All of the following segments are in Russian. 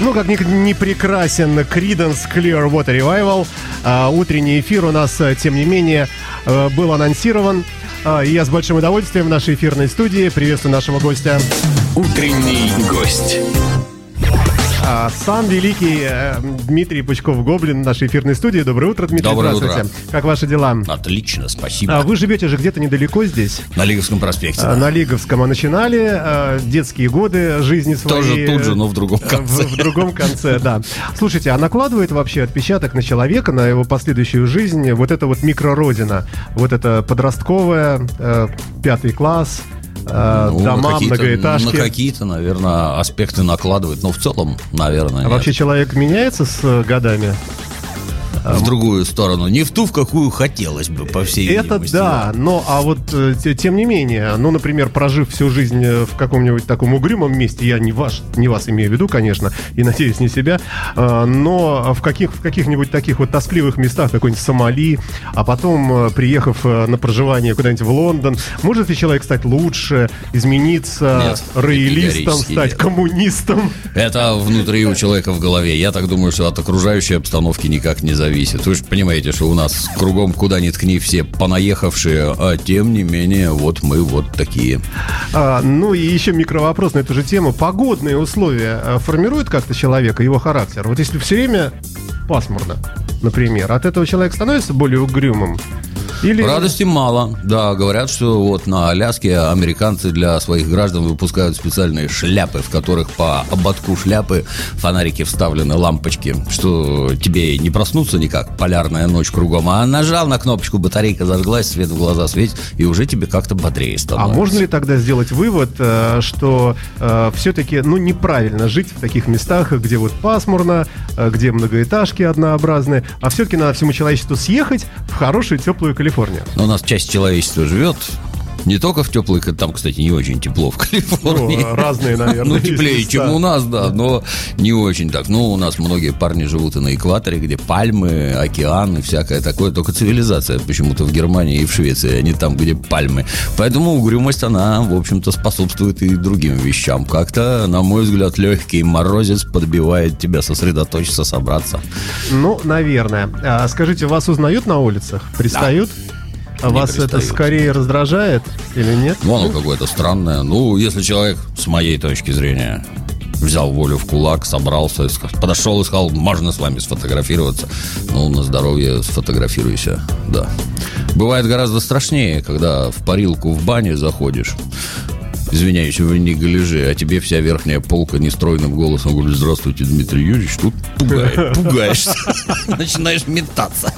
Ну, как ни, не прекрасен Creedence Clearwater Revival. А, утренний эфир у нас, э, тем не менее, э, был анонсирован. А, и я с большим удовольствием в нашей эфирной студии приветствую нашего гостя. Утренний гость. А, сам великий э, Дмитрий Пучков-Гоблин в нашей эфирной студии. Доброе утро, Дмитрий. Доброе Здравствуйте. утро. Как ваши дела? Отлично, спасибо. А, вы живете же где-то недалеко здесь, На Лиговском проспекте. а, на Лиговском. А начинали а, детские годы жизни своей. Тоже тут же, но в другом э, конце. В, в другом конце, да. Слушайте, а накладывает вообще отпечаток на человека, на его последующую жизнь, вот эта вот микрородина, вот это подростковая, э, пятый класс, э, Ну, на дома, какие-то- многоэтажки. На какие-то, наверное, аспекты накладывают, но в целом, наверное, А нет. вообще человек меняется с э, годами? В другую сторону. Не в ту, в какую хотелось бы, по всей Это видимости. да, но а вот э, те- тем не менее, ну, например, прожив всю жизнь э, в каком-нибудь таком угрюмом месте, я не ваш, не вас имею в виду, конечно, и надеюсь не себя, э, но в каких в каких-нибудь таких вот тоскливых местах, какой-нибудь Сомали, а потом э, приехав э, на проживание куда-нибудь в Лондон, может ли человек стать лучше, измениться Нет, роялистом, стать нет. коммунистом? Это внутри у человека в голове. Я так думаю, что от окружающей обстановки никак не зависит. Вы же понимаете, что у нас кругом куда ни ткни все понаехавшие, а тем не менее, вот мы вот такие. А, ну и еще микровопрос на эту же тему. Погодные условия э, формируют как-то человека, его характер? Вот если все время пасмурно, например, от этого человек становится более угрюмым? Или... Радости мало. Да, говорят, что вот на Аляске американцы для своих граждан выпускают специальные шляпы, в которых по ободку шляпы фонарики вставлены, лампочки, что тебе не проснуться никак, полярная ночь кругом, а нажал на кнопочку, батарейка зажглась, свет в глаза светит, и уже тебе как-то бодрее А становится. можно ли тогда сделать вывод, э, что все-таки ну, неправильно жить в таких местах, где вот пасмурно, э, где многоэтажки однообразные, а все-таки надо всему человечеству съехать в хорошую теплую Калифорнию? Но у нас часть человечества живет не только в теплых, там, кстати, не очень тепло в Калифорнии. Ну, разные, наверное, Ну, теплее, чем у нас, да, но не очень так. Ну, у нас многие парни живут и на экваторе, где пальмы, океан и всякое такое. Только цивилизация почему-то в Германии и в Швеции, а не там, где пальмы. Поэтому угрюмость, она, в общем-то, способствует и другим вещам. Как-то, на мой взгляд, легкий морозец подбивает тебя сосредоточиться, собраться. Ну, наверное. А скажите, вас узнают на улицах? Пристают? А вас это скорее раздражает или нет? Ну, оно какое-то странное. Ну, если человек, с моей точки зрения, взял волю в кулак, собрался, подошел и сказал, можно с вами сфотографироваться. Ну, на здоровье сфотографируйся, да. Бывает гораздо страшнее, когда в парилку в бане заходишь, извиняюсь, в неглиже, а тебе вся верхняя полка нестройным голосом говорит, здравствуйте, Дмитрий Юрьевич, тут пугает, пугаешься, начинаешь метаться.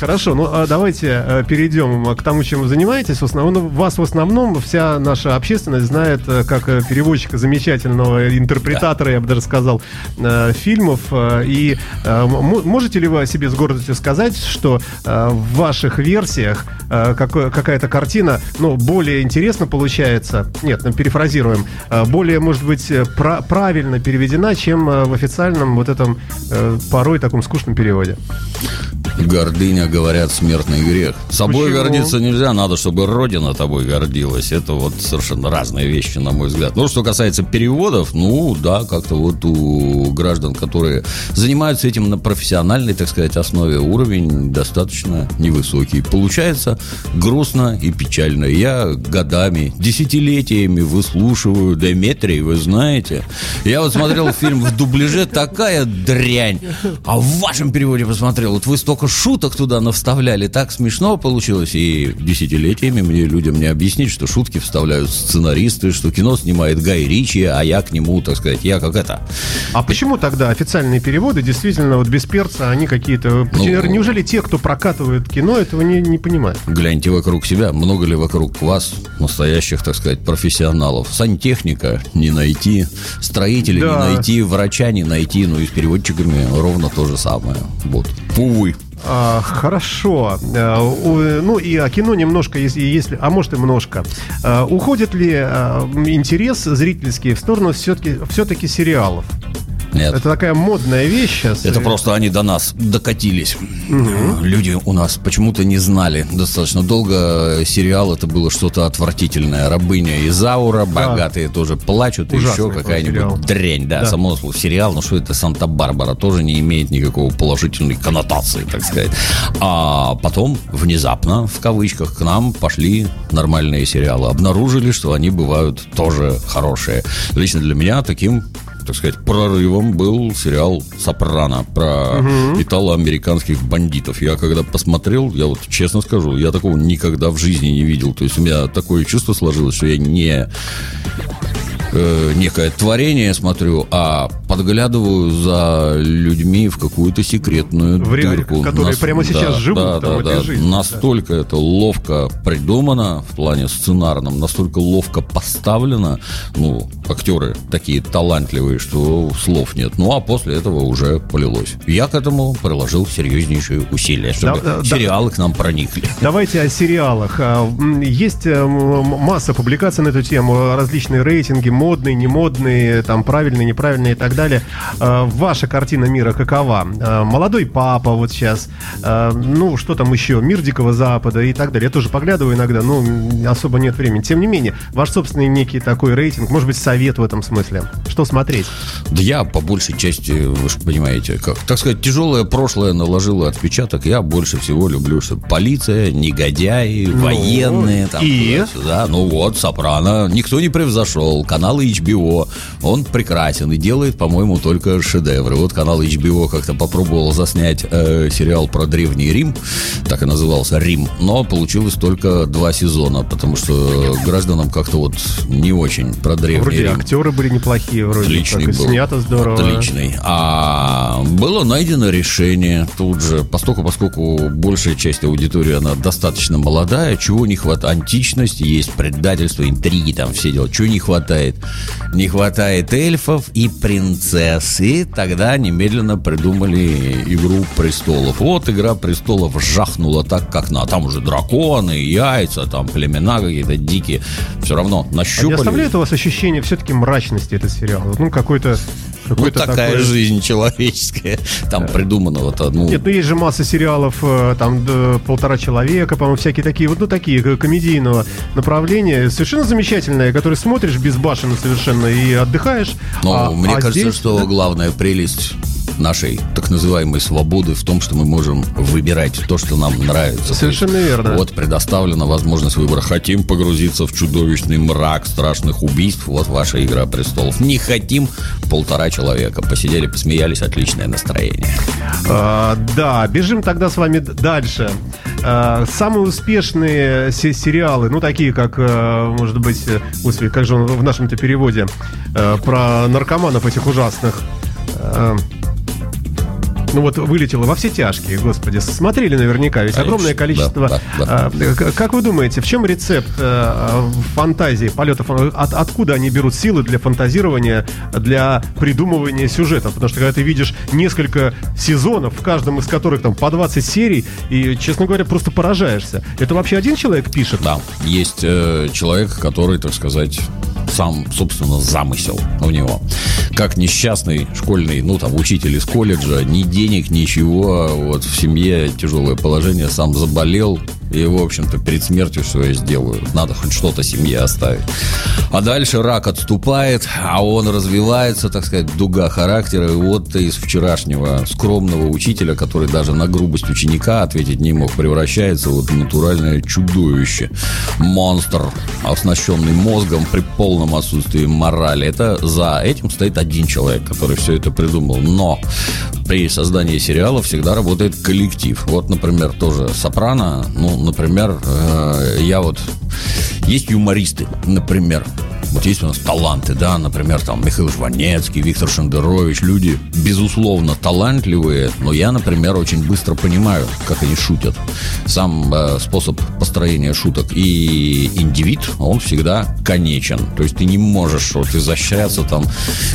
Хорошо, ну а давайте э, перейдем к тому, чем вы занимаетесь. В основном, вас в основном вся наша общественность знает э, как э, переводчика замечательного, интерпретатора, я бы даже сказал, э, фильмов. Э, И э, можете ли вы о себе с гордостью сказать, что э, в ваших версиях э, какая-то картина, ну, более интересно получается, нет, ну, перефразируем, э, более, может быть, э, пра- правильно переведена, чем э, в официальном вот этом порой таком скучном переводе? Гордыня, говорят, смертный грех. Собой Почему? гордиться нельзя, надо, чтобы Родина тобой гордилась. Это вот совершенно разные вещи, на мой взгляд. Ну, что касается переводов, ну, да, как-то вот у граждан, которые занимаются этим на профессиональной, так сказать, основе, уровень достаточно невысокий. Получается грустно и печально. Я годами, десятилетиями выслушиваю Деметрий, вы знаете. Я вот смотрел фильм в дубляже, такая дрянь. А в вашем переводе посмотрел, вот вы столько шуток туда навставляли, так смешно получилось. И десятилетиями мне людям не объяснить, что шутки вставляют сценаристы, что кино снимает Гай Ричи, а я к нему, так сказать, я как это... А почему тогда официальные переводы действительно вот без перца, они какие-то... Ну- Неужели те, кто прокатывает кино, этого не, не понимают? Гляньте вокруг себя, много ли вокруг вас настоящих, так сказать, профессионалов. Сантехника не найти, строителя Да. не найти, врача не найти, ну и с переводчиками ровно то же самое. Вот. Увы. А, хорошо. А, у- ну и о кино немножко, если, если а может и немножко. А, уходит ли а, интерес зрительский в сторону все-таки все-таки сериалов? Нет. Это такая модная вещь сейчас. Это просто они до нас докатились. Люди у нас почему-то не знали достаточно долго. Сериал это было что-то отвратительное. Рабыня Изаура, богатые тоже плачут, и Ужасный еще какая-нибудь дрянь. Да, Да. само слово сериал, но что это Санта-Барбара тоже не имеет никакого положительной коннотации, так сказать. А потом внезапно, в кавычках, к нам пошли нормальные сериалы. Обнаружили, что они бывают тоже хорошие. Лично для меня таким так сказать, прорывом был сериал «Сопрано» про итало-американских бандитов. Я когда посмотрел, я вот честно скажу, я такого никогда в жизни не видел. То есть у меня такое чувство сложилось, что я не э, некое творение смотрю, а подглядываю за людьми в какую-то секретную В реале, дырку. которые прямо сейчас живут да, там да, этой да. жизнью, да. Настолько это ловко придумано в плане сценарном, настолько ловко поставлено, ну, актеры такие талантливые, что слов нет. Ну, а после этого уже полилось. Я к этому приложил серьезнейшие усилия, чтобы Да, да, да. сериалы к нам проникли. Давайте о сериалах. А, Есть э, масса публикаций на эту тему, различные рейтинги, модные, немодные, там правильные, неправильные и так далее. А, Ваша картина мира какова? А, Молодой папа вот сейчас, а, ну что там еще, Мир Дикого Запада и так далее. Я тоже поглядываю иногда, но особо нет времени. Тем не менее, ваш собственный некий такой рейтинг, может быть, совет в этом смысле. Что смотреть? Да я по большей части, вы же понимаете, как, так сказать, тяжелое прошлое наложило отпечаток. Я больше всего люблю, что полиция, негодяи, военные, там, и? туда-сюда. Ну вот, Сопрано, никто не превзошел. Канал HBO, он прекрасен и делает, по-моему, только шедевры. Вот канал HBO как-то попробовал заснять э, сериал про Древний Рим, так и назывался Рим, но получилось только два сезона, потому что гражданам как-то вот не очень про Древний Вроде Рим. актеры были неплохие, вроде Отличный как, и был. снято здорово. Отличный. А было найдено решение тут же, поскольку, поскольку большая часть аудитории, она достаточно молодая, чего не хватает? Античность, есть предательство, интриги, там все дела. Чего не хватает? Не хватает эльфов и принцесс. И тогда немедленно придумали «Игру престолов». Вот «Игра престолов» жахнула так, как надо. Там уже драконы, яйца, там племена какие-то дикие. Все равно А не нащупали. оставляет у вас ощущение все-таки мрачности этот сериал? Ну, какой-то... Какой-то такая такой- жизнь человеческая. Там придумано вот одну... Нет, ну есть же масса сериалов, э, там полтора человека, по-моему, всякие такие, вот ну такие комедийного направления, совершенно замечательные, которые смотришь безбашенно совершенно и отдыхаешь. Но А- мне а кажется, здесь- что главная прелесть нашей так называемой свободы в том, что мы можем выбирать то, что нам нравится. Совершенно верно. Вот предоставлена возможность выбора. Хотим погрузиться в чудовищный мрак страшных убийств. Вот ваша игра престолов. Не хотим полтора человека. Посидели, посмеялись, отличное настроение. А, да, бежим тогда с вами дальше. А, самые успешные се- сериалы, ну такие как, э, может быть, э, господи, как же он в нашем-то переводе э, про наркоманов этих ужасных. Э, ну вот вылетело во все тяжкие, господи. Смотрели наверняка, ведь Конечно, огромное количество. да, да, А, к- как вы думаете, в чем рецепт э, фантазии, полетов? От- откуда они берут силы для фантазирования, для придумывания сюжетов? Потому что когда ты видишь несколько сезонов, в каждом из которых там по 20 серий, и, честно говоря, просто поражаешься. Это вообще один человек пишет? Да, есть э, человек, который, так сказать, сам, собственно, замысел у него. Как несчастный школьный, ну, там, учитель из колледжа, ни денег, ничего, вот в семье тяжелое положение, сам заболел, и, в общем-то, перед смертью что я сделаю? Надо хоть что-то семье оставить. А дальше рак отступает, а он развивается, так сказать, дуга характера. И вот из вчерашнего скромного учителя, который даже на грубость ученика ответить не мог, превращается вот в натуральное чудовище. Монстр, оснащенный мозгом при полном отсутствии морали. Это за этим стоит один человек, который все это придумал. Но при создании сериала всегда работает коллектив. Вот, например, тоже «Сопрано». Ну, например, э, я вот... Есть юмористы, например. Вот есть у нас таланты, да, например, там Михаил Жванецкий, Виктор Шендерович, люди, безусловно, талантливые, но я, например, очень быстро понимаю, как они шутят. Сам э, способ построения шуток. И индивид, он всегда конечен. То есть ты не можешь вот изощряться там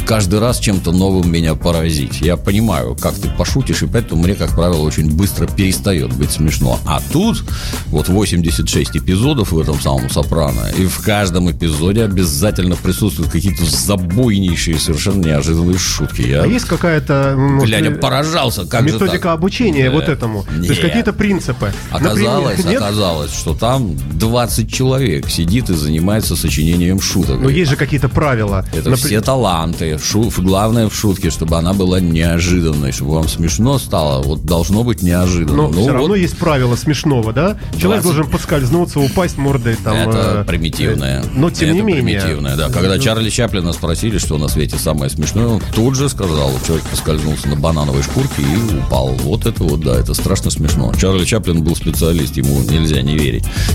каждый раз чем-то новым меня поразить. Я понимаю, как ты пошутишь, и поэтому мне, как правило, очень быстро перестает быть смешно. А тут вот 86 эпизодов в этом самом «Сопрано», и в каждом эпизоде обязательно присутствуют какие-то забойнейшие, совершенно неожиданные шутки. Я, А есть какая-то может, глядя, э, поражался, как методика обучения Нет. вот этому? То есть Нет. какие-то принципы? Оказалось, Например, нет? оказалось, что там 20 человек сидит и занимается сочинением шуток. Но есть же какие-то правила. Это Напри- все таланты. Шу- главное в шутке, чтобы она была неожиданной, чтобы вам смешно стало. Вот должно быть неожиданно. Но Ну, все равно вот есть правила смешного, да? Человек 20. должен подскользнуться, упасть мордой там. это э, примитивное. э, Но тем Это не менее. примитивное, да. Когда Чарли Чаплина спросили, что на свете самое смешное, он тут же сказал, человек поскользнулся на банановой шкурке и упал. Вот это вот, да, это страшно смешно. Чарли Чаплин был специалист, ему нельзя не верить.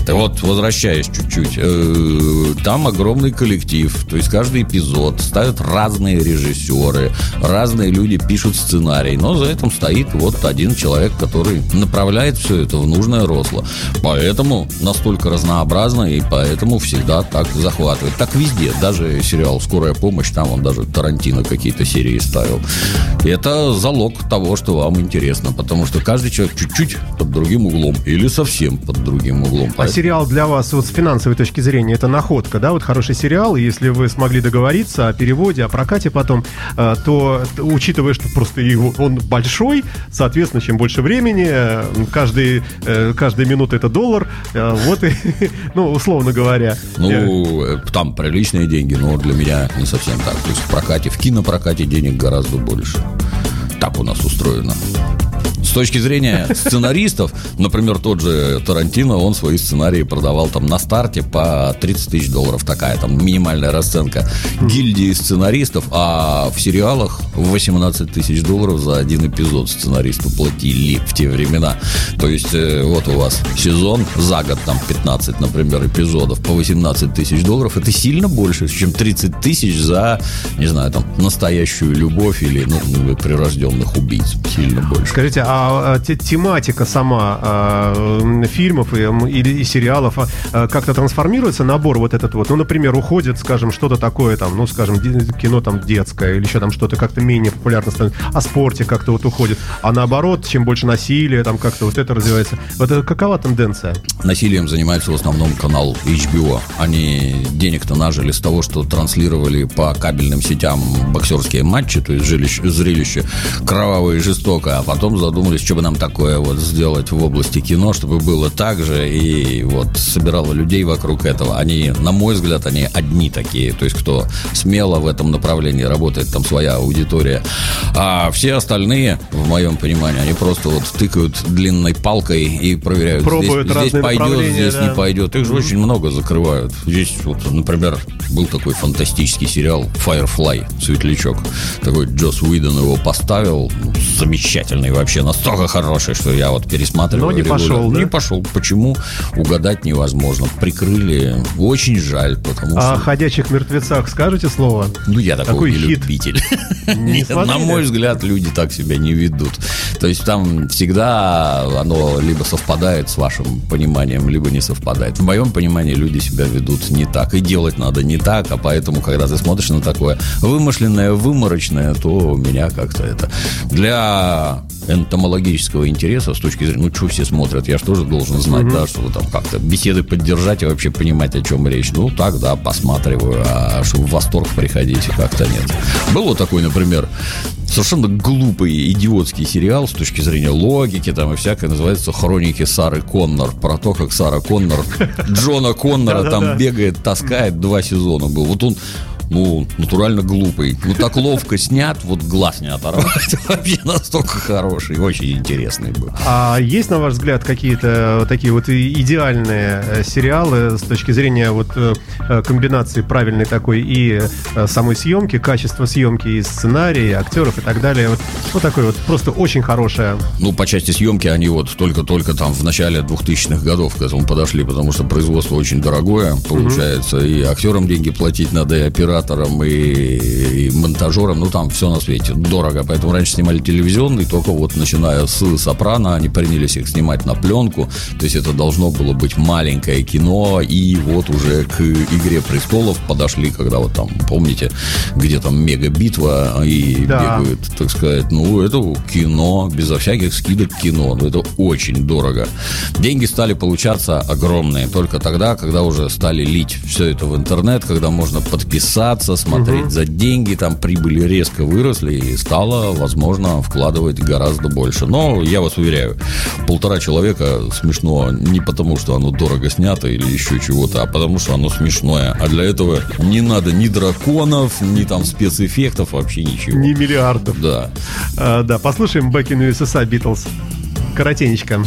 Так вот, возвращаясь чуть-чуть, э, там огромный коллектив, то есть каждый эпизод ставят разные режиссеры, разные люди пишут сценарий, но за этим стоит вот один человек, который направляет все это в нужное русло. Поэтому настолько разнообразно и поэтому всегда так захватывает. Так везде, даже сериал «Скорая помощь», там он даже Тарантино какие-то серии ставил. Это залог того, что вам интересно, потому что каждый человек чуть-чуть под другим углом или совсем под другим углом. А сериал для вас вот с финансовой точки зрения это находка, да? Вот хороший сериал, и если вы смогли договориться о переводе, о прокате потом, э, то учитывая, что просто его, он большой, соответственно, чем больше времени, э, каждый, э, каждая минута это доллар, вот и, ну, условно говоря. Ну, там приличные деньги, но для меня не совсем так. То есть в прокате, в кинопрокате денег гораздо больше. Так у нас устроено. Точки зрения сценаристов, например, тот же Тарантино, он свои сценарии продавал там на старте по 30 тысяч долларов, такая там минимальная расценка гильдии сценаристов, а в сериалах 18 тысяч долларов за один эпизод сценаристу платили в те времена. То есть э, вот у вас сезон за год там 15, например, эпизодов по 18 тысяч долларов, это сильно больше, чем 30 тысяч за, не знаю, там, настоящую любовь или ну, прирожденных убийц. Сильно больше. Скажите, а, а, те- тематика сама а, фильмов и, или и сериалов а, а, как-то трансформируется набор вот этот вот? Ну, например, уходит, скажем, что-то такое там, ну, скажем, кино там детское или еще там что-то как-то менее популярно становится, о спорте как-то вот уходит. А наоборот, чем больше насилия, там как-то вот это развивается. Вот это какова тенденция? Насилием занимается в основном канал HBO. Они денег-то нажили с того, что транслировали по кабельным сетям боксерские матчи, то есть жилищ- зрелище кровавое и жестокое, а потом задумались, что бы нам такое вот сделать в области кино, чтобы было так же, и вот собирало людей вокруг этого. Они, на мой взгляд, они одни такие, то есть кто смело в этом направлении работает, там своя аудитория. А все остальные, в моем понимании, они просто вот тыкают длинной палкой и проверяют, Пробуют здесь, здесь пойдет, здесь да. не пойдет. Их же очень много закрывают. Здесь вот, например, был такой фантастический сериал Firefly, Светлячок. Такой Джос Уидон его поставил. Ну, Замечательный вообще, настолько хороший, что я вот пересматриваю. Но не регулярно. пошел, да? Не пошел. Почему? Угадать невозможно. Прикрыли. Очень жаль, потому А О что... ходячих мертвецах скажете слово? Ну, я такой Такой не хит. любитель. Не Нет, на мой взгляд, люди так себя не ведут. То есть там всегда оно либо совпадает с вашим пониманием, либо не совпадает. В моем понимании люди себя ведут не так. И делать надо не так, а поэтому, когда ты смотришь на такое вымышленное, выморочное, то меня как-то это... Для энтомологического интереса с точки зрения, ну, что все смотрят, я же тоже должен знать, да, что там как-то беседы поддержать и вообще понимать, о чем речь. Ну, так, да, посматриваю, а чтобы в восторг приходить, как-то нет. Был вот такой, например, совершенно глупый, идиотский сериал с точки зрения логики там и всякое, называется «Хроники Сары Коннор». Про то, как Сара Коннор Джона Коннора там бегает, таскает, два сезона был. Вот он ну, натурально глупый. Ну, так ловко снят, вот глаз не оторвать. Вообще настолько хороший, очень интересный был. А есть, на ваш взгляд, какие-то вот такие вот идеальные э, сериалы с точки зрения вот э, э, комбинации правильной такой и самой съемки, качества съемки и сценария, и актеров и так далее. Вот, вот такой вот просто очень хорошая. Ну, по части съемки они вот только-только там в начале 2000-х годов к этому подошли, потому что производство очень дорогое получается, и актерам деньги платить надо, и операторам, оператором и, и монтажером, ну там все на свете дорого. Поэтому раньше снимали телевизионный, только вот начиная с «Сопрано» они принялись их снимать на пленку. То есть это должно было быть маленькое кино, и вот уже к «Игре престолов» подошли, когда вот там, помните, где там мега-битва и Да. бегают, так сказать, ну это кино, безо всяких скидок кино, но это очень дорого. Деньги стали получаться огромные только тогда, когда уже стали лить все это в интернет, когда можно подписаться, смотреть за деньги, там прибыли резко выросли и стало возможно вкладывать гораздо больше. Но я вас уверяю, полтора человека смешно не потому, что оно дорого снято или еще чего-то, а потому что оно смешное. А для этого не надо ни драконов, ни там спецэффектов, вообще ничего. Не миллиардов. Да. А, да, послушаем Back in USSR Beatles. Коротенечко.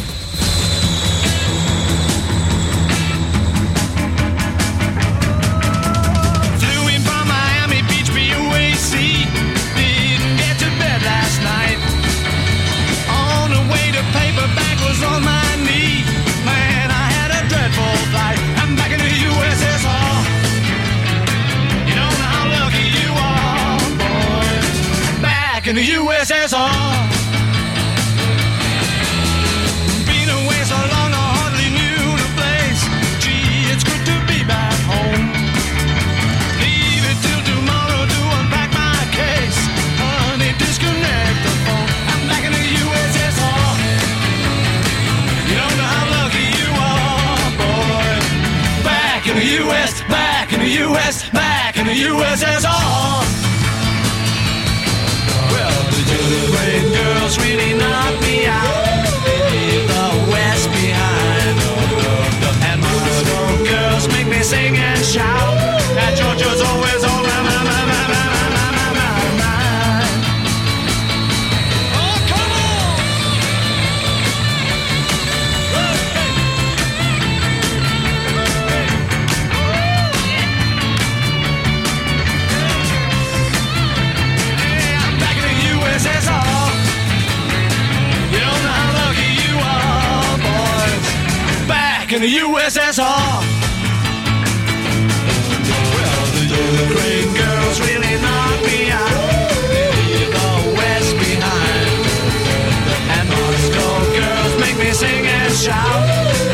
Shout.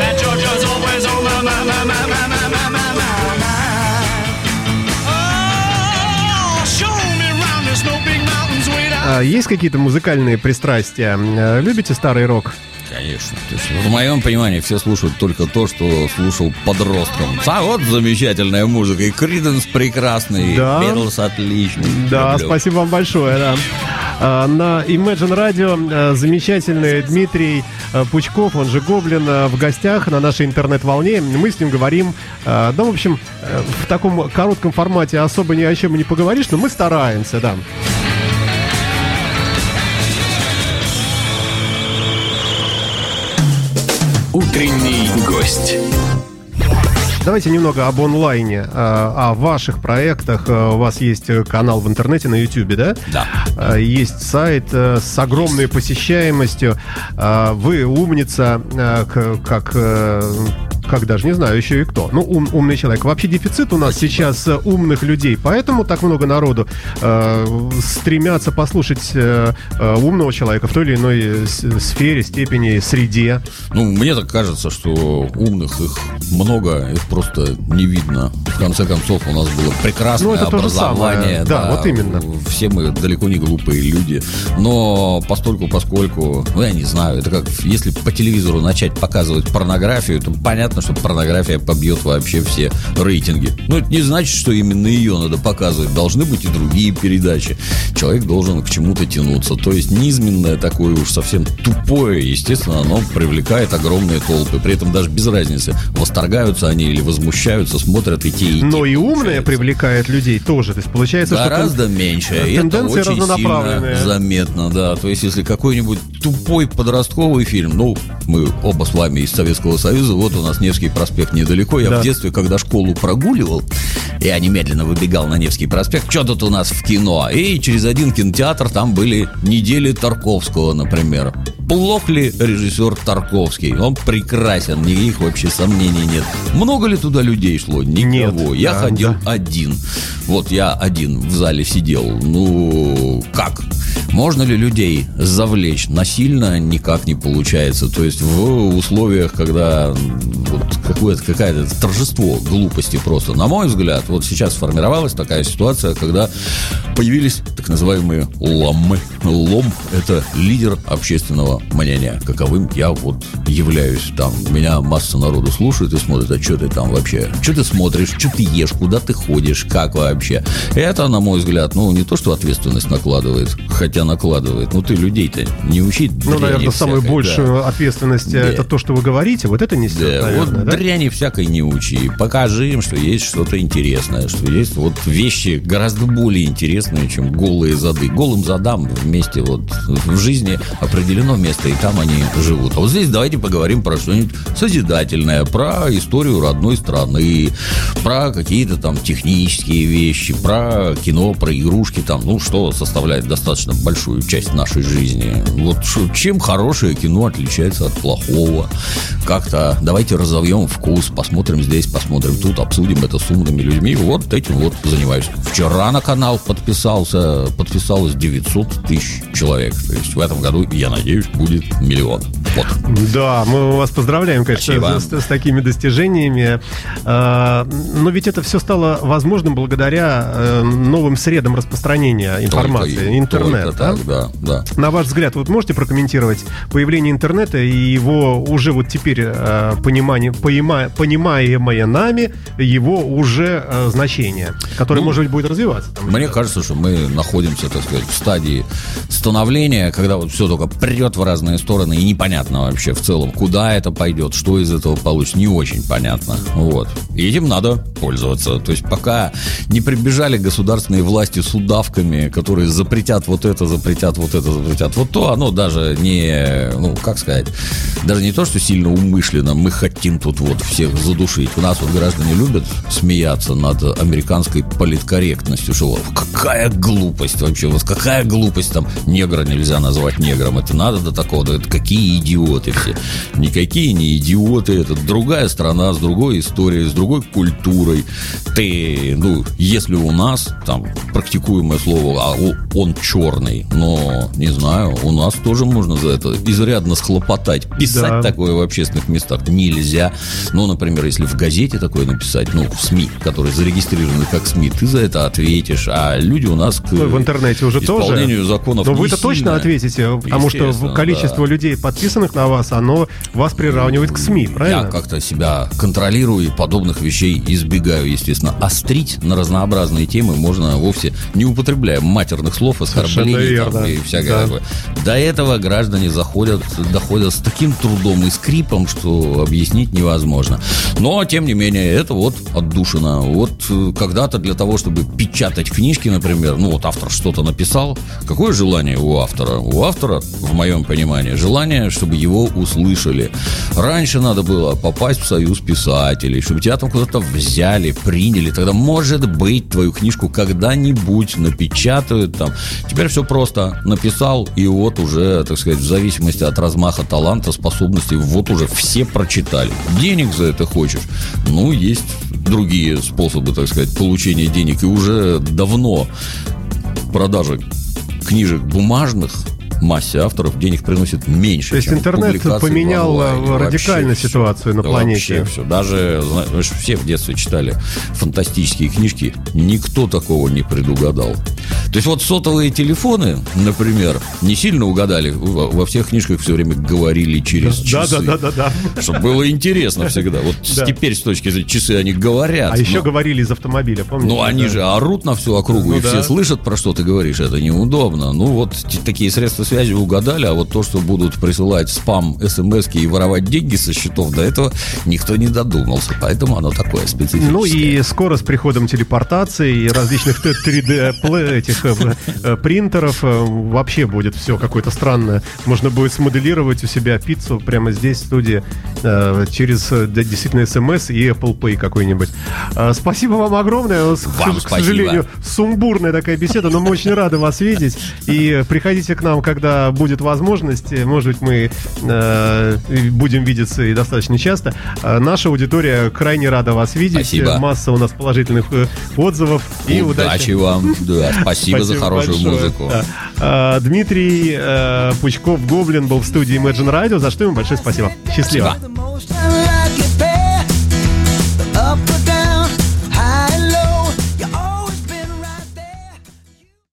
And Georgia's always on my, my, my, my, my, my, my, my, my mind. Oh, show me round the snow big mountains way down. А есть какие-то музыкальные пристрастия? Любите старый рок? Конечно. То есть, в моем понимании все слушают только то, что слушал подростком. А вот замечательная музыка. И Криденс прекрасный, и Да. Beatles отличный. Да, Люблю. спасибо вам большое, да. А, На Imagine Radio э, замечательный Дмитрий э, Пучков, он же Гоблин, э, в гостях на нашей интернет-волне. Мы с ним говорим, да, в общем, в таком коротком формате особо ни о чем не поговоришь, но мы стараемся, да. Утренний гость. Давайте немного об онлайне, э, о ваших проектах. Э, У вас есть э, канал в интернете на YouTube, да? Да. Есть сайт с огромной посещаемостью. Вы умница, как, как даже не знаю еще и кто. Ну, ум- умный человек. Вообще дефицит у нас сейчас э, умных людей, поэтому так много народу э, стремятся послушать э, э, умного человека в той или иной э, сфере, степени, среде. Ну, мне так кажется, что умных их много, их просто не видно. В конце концов, у нас было прекрасное Ну, это то же образование. самое. Да, вот именно. Все мы далеко не глупые люди. Но постольку, поскольку, ну, я не знаю, это как если по телевизору начать показывать порнографию, то понятно, что порнография побьет вообще все рейтинги. Но это не значит, что именно ее надо показывать. Должны быть и другие передачи. Человек должен к чему-то тянуться. То есть низменное такое уж совсем тупое, естественно, оно привлекает огромные толпы. При этом даже без разницы, восторгаются они или возмущаются, смотрят и те, и те. Но и умное привлекает людей тоже. То есть получается, что... Гораздо меньше. И это очень сильно заметно, да. То есть, если какой-нибудь тупой подростковый фильм, ну, мы оба с вами из Советского Союза, вот у нас Невский проспект недалеко. Я Да. в детстве, когда школу прогуливал, я немедленно выбегал на Невский проспект, что тут у нас в кино? И через один кинотеатр там были недели Тарковского, например. Плох ли режиссер Тарковский? Он прекрасен, никаких вообще сомнений нет. Много ли туда людей шло? Никого. Нет, я да, ходил да. один. Вот я один в зале сидел. Ну, как? Можно ли людей завлечь? Насильно никак не получается. То есть в условиях, когда вот какое-то, какое-то торжество глупости просто. На мой взгляд, вот сейчас сформировалась такая ситуация, когда появились так называемые ломы. Лом – это лидер общественного мнения, каковым я вот являюсь. Там меня масса народу слушает и смотрит, а что ты там вообще? Что ты смотришь, что ты ешь, куда ты ходишь, как вообще? Это, на мой взгляд, ну, не то, что ответственность накладывает, хотя накладывает, ну, ты людей-то не учить Ну, наверное, самую да. большую ответственность э, Да. это то, что вы говорите, вот это несет, Да, наверное, вот да? дряни всякой не учи. Покажи им, что есть что-то интересное, что есть вот вещи гораздо более интересные, чем голые зады. Голым задам вместе вот в жизни определено место, и там они живут. А вот здесь давайте поговорим про что-нибудь созидательное, про историю родной страны, про какие-то там технические вещи, про кино, про игрушки там, ну, что составляет достаточно большую часть нашей жизни. Вот чем хорошее кино отличается от плохого. Как-то давайте разовьем вкус, посмотрим здесь, посмотрим тут, обсудим это с умными людьми. Вот этим вот занимаюсь. Вчера на канал подписался, подписалось 900 тысяч человек. То есть в этом году, я надеюсь, будет миллион. Вот. Да, мы вас поздравляем, конечно, с, с такими достижениями. А, Но ведь это все стало возможным благодаря э, новым средам распространения информации, Только- интернет. только да? так, да, да. На ваш взгляд, вот можете прокомментировать появление интернета и его уже вот теперь э, понимание, понимаемое нами, его уже э, значение, которое, Ну, может быть, будет развиваться? там? Мне кажется, что мы находимся, так сказать, в стадии становления, когда вот все только прет в разные стороны, и непонятно вообще в целом, куда это пойдет, что из этого получится, не очень понятно. Вот. И этим надо пользоваться. То есть пока не прибежали государственные власти с удавками, которые запретят вот это, запретят вот это, запретят вот то, оно даже не, ну, как сказать, даже не то, что сильно умышленно, мы хотим тут вот всех задушить. У нас вот граждане любят смеяться над американской политкорректностью, что какая глупость вообще, вот какая глупость там негра нельзя назвать негром, это надо до такого, да это какие идиоты все. Никакие не идиоты, это другая страна с другой историей, с другой культурой. Ты, ну, если у нас там практикуемое слово, а он черный, но не знаю, у нас тоже можно за это изрядно схлопотать. Писать Да. такое в общественных местах нельзя. Ну, например, если в газете такое написать, ну, в СМИ, которые зарегистрированы как СМИ, ты за это ответишь. А люди у нас к Ну, в интернете уже тоже. исполнению законов Но не вы-то точно ответите, потому что количество да. людей, подписанных на вас, оно вас приравнивает к СМИ, правильно? Я как-то себя контролирую и подобных вещей избегаю, естественно. Острить на разнообразные темы можно вовсе не употребляя матерных слов, оскорблений там, и всякое Да. такое. До этого граждане заходят, доходят с таким трудом и скрипом, что объяснить невозможно. Но, тем не менее, это вот отдушина. Вот э, когда-то для того, чтобы печатать книжки, например, ну вот автор что-то написал, какое желание у автора? У автора, в моем понимании, желание, чтобы его услышали. Раньше надо было попасть в союз писателей, чтобы тебя там куда-то взяли, приняли. Тогда, может быть, твою книжку когда-нибудь напечатают там. Теперь все просто. Написал, и вот уже, так сказать, в зависимости от размаха таланта, способностей, вот уже все прочитали. Денег за это хочешь? Ну, есть другие способы, так сказать, получения денег. И уже давно продажи книжек бумажных массе авторов денег приносит меньше. То есть интернет поменял, э, радикально Вообще ситуацию на всё. планете. Вообще все. Даже, знаешь, все в детстве читали фантастические книжки. Никто такого не предугадал. То есть вот сотовые телефоны, например, не сильно угадали. Во всех книжках все время говорили через Да, часы. да, да, да, да. Чтобы было интересно всегда. Вот Да. теперь с точки зрения часы они говорят. А еще но- говорили из автомобиля, помните? ну, они Да. же орут на всю округу, Ну и все да. слышат, про что ты говоришь. Это неудобно. Ну, вот такие средства связи угадали, а вот то, что будут присылать спам, смс и воровать деньги со счетов, до этого никто не додумался. Поэтому оно такое специфическое. Ну и скоро с приходом телепортации и различных 3D пле- этих э, э, принтеров. э, Вообще будет все какое-то странное. Можно будет смоделировать у себя пиццу прямо здесь, в студии, через действительно смс и Apple Pay какой-нибудь. Э, Спасибо вам огромное. Вам к, спасибо. сожалению, сумбурная такая беседа, но мы очень рады вас видеть. И приходите к нам, когда будет возможность. Может быть, мы будем видеться и достаточно часто. Э, Наша аудитория крайне рада вас видеть. Спасибо. Масса у нас положительных отзывов. И Удачи удачи. вам. Да, спасибо, за хорошую большое. музыку. Да. А, Дмитрий э, Пучков Гоблин был в студии Imagine Radio, за что ему большое спасибо. Счастливо. Спасибо.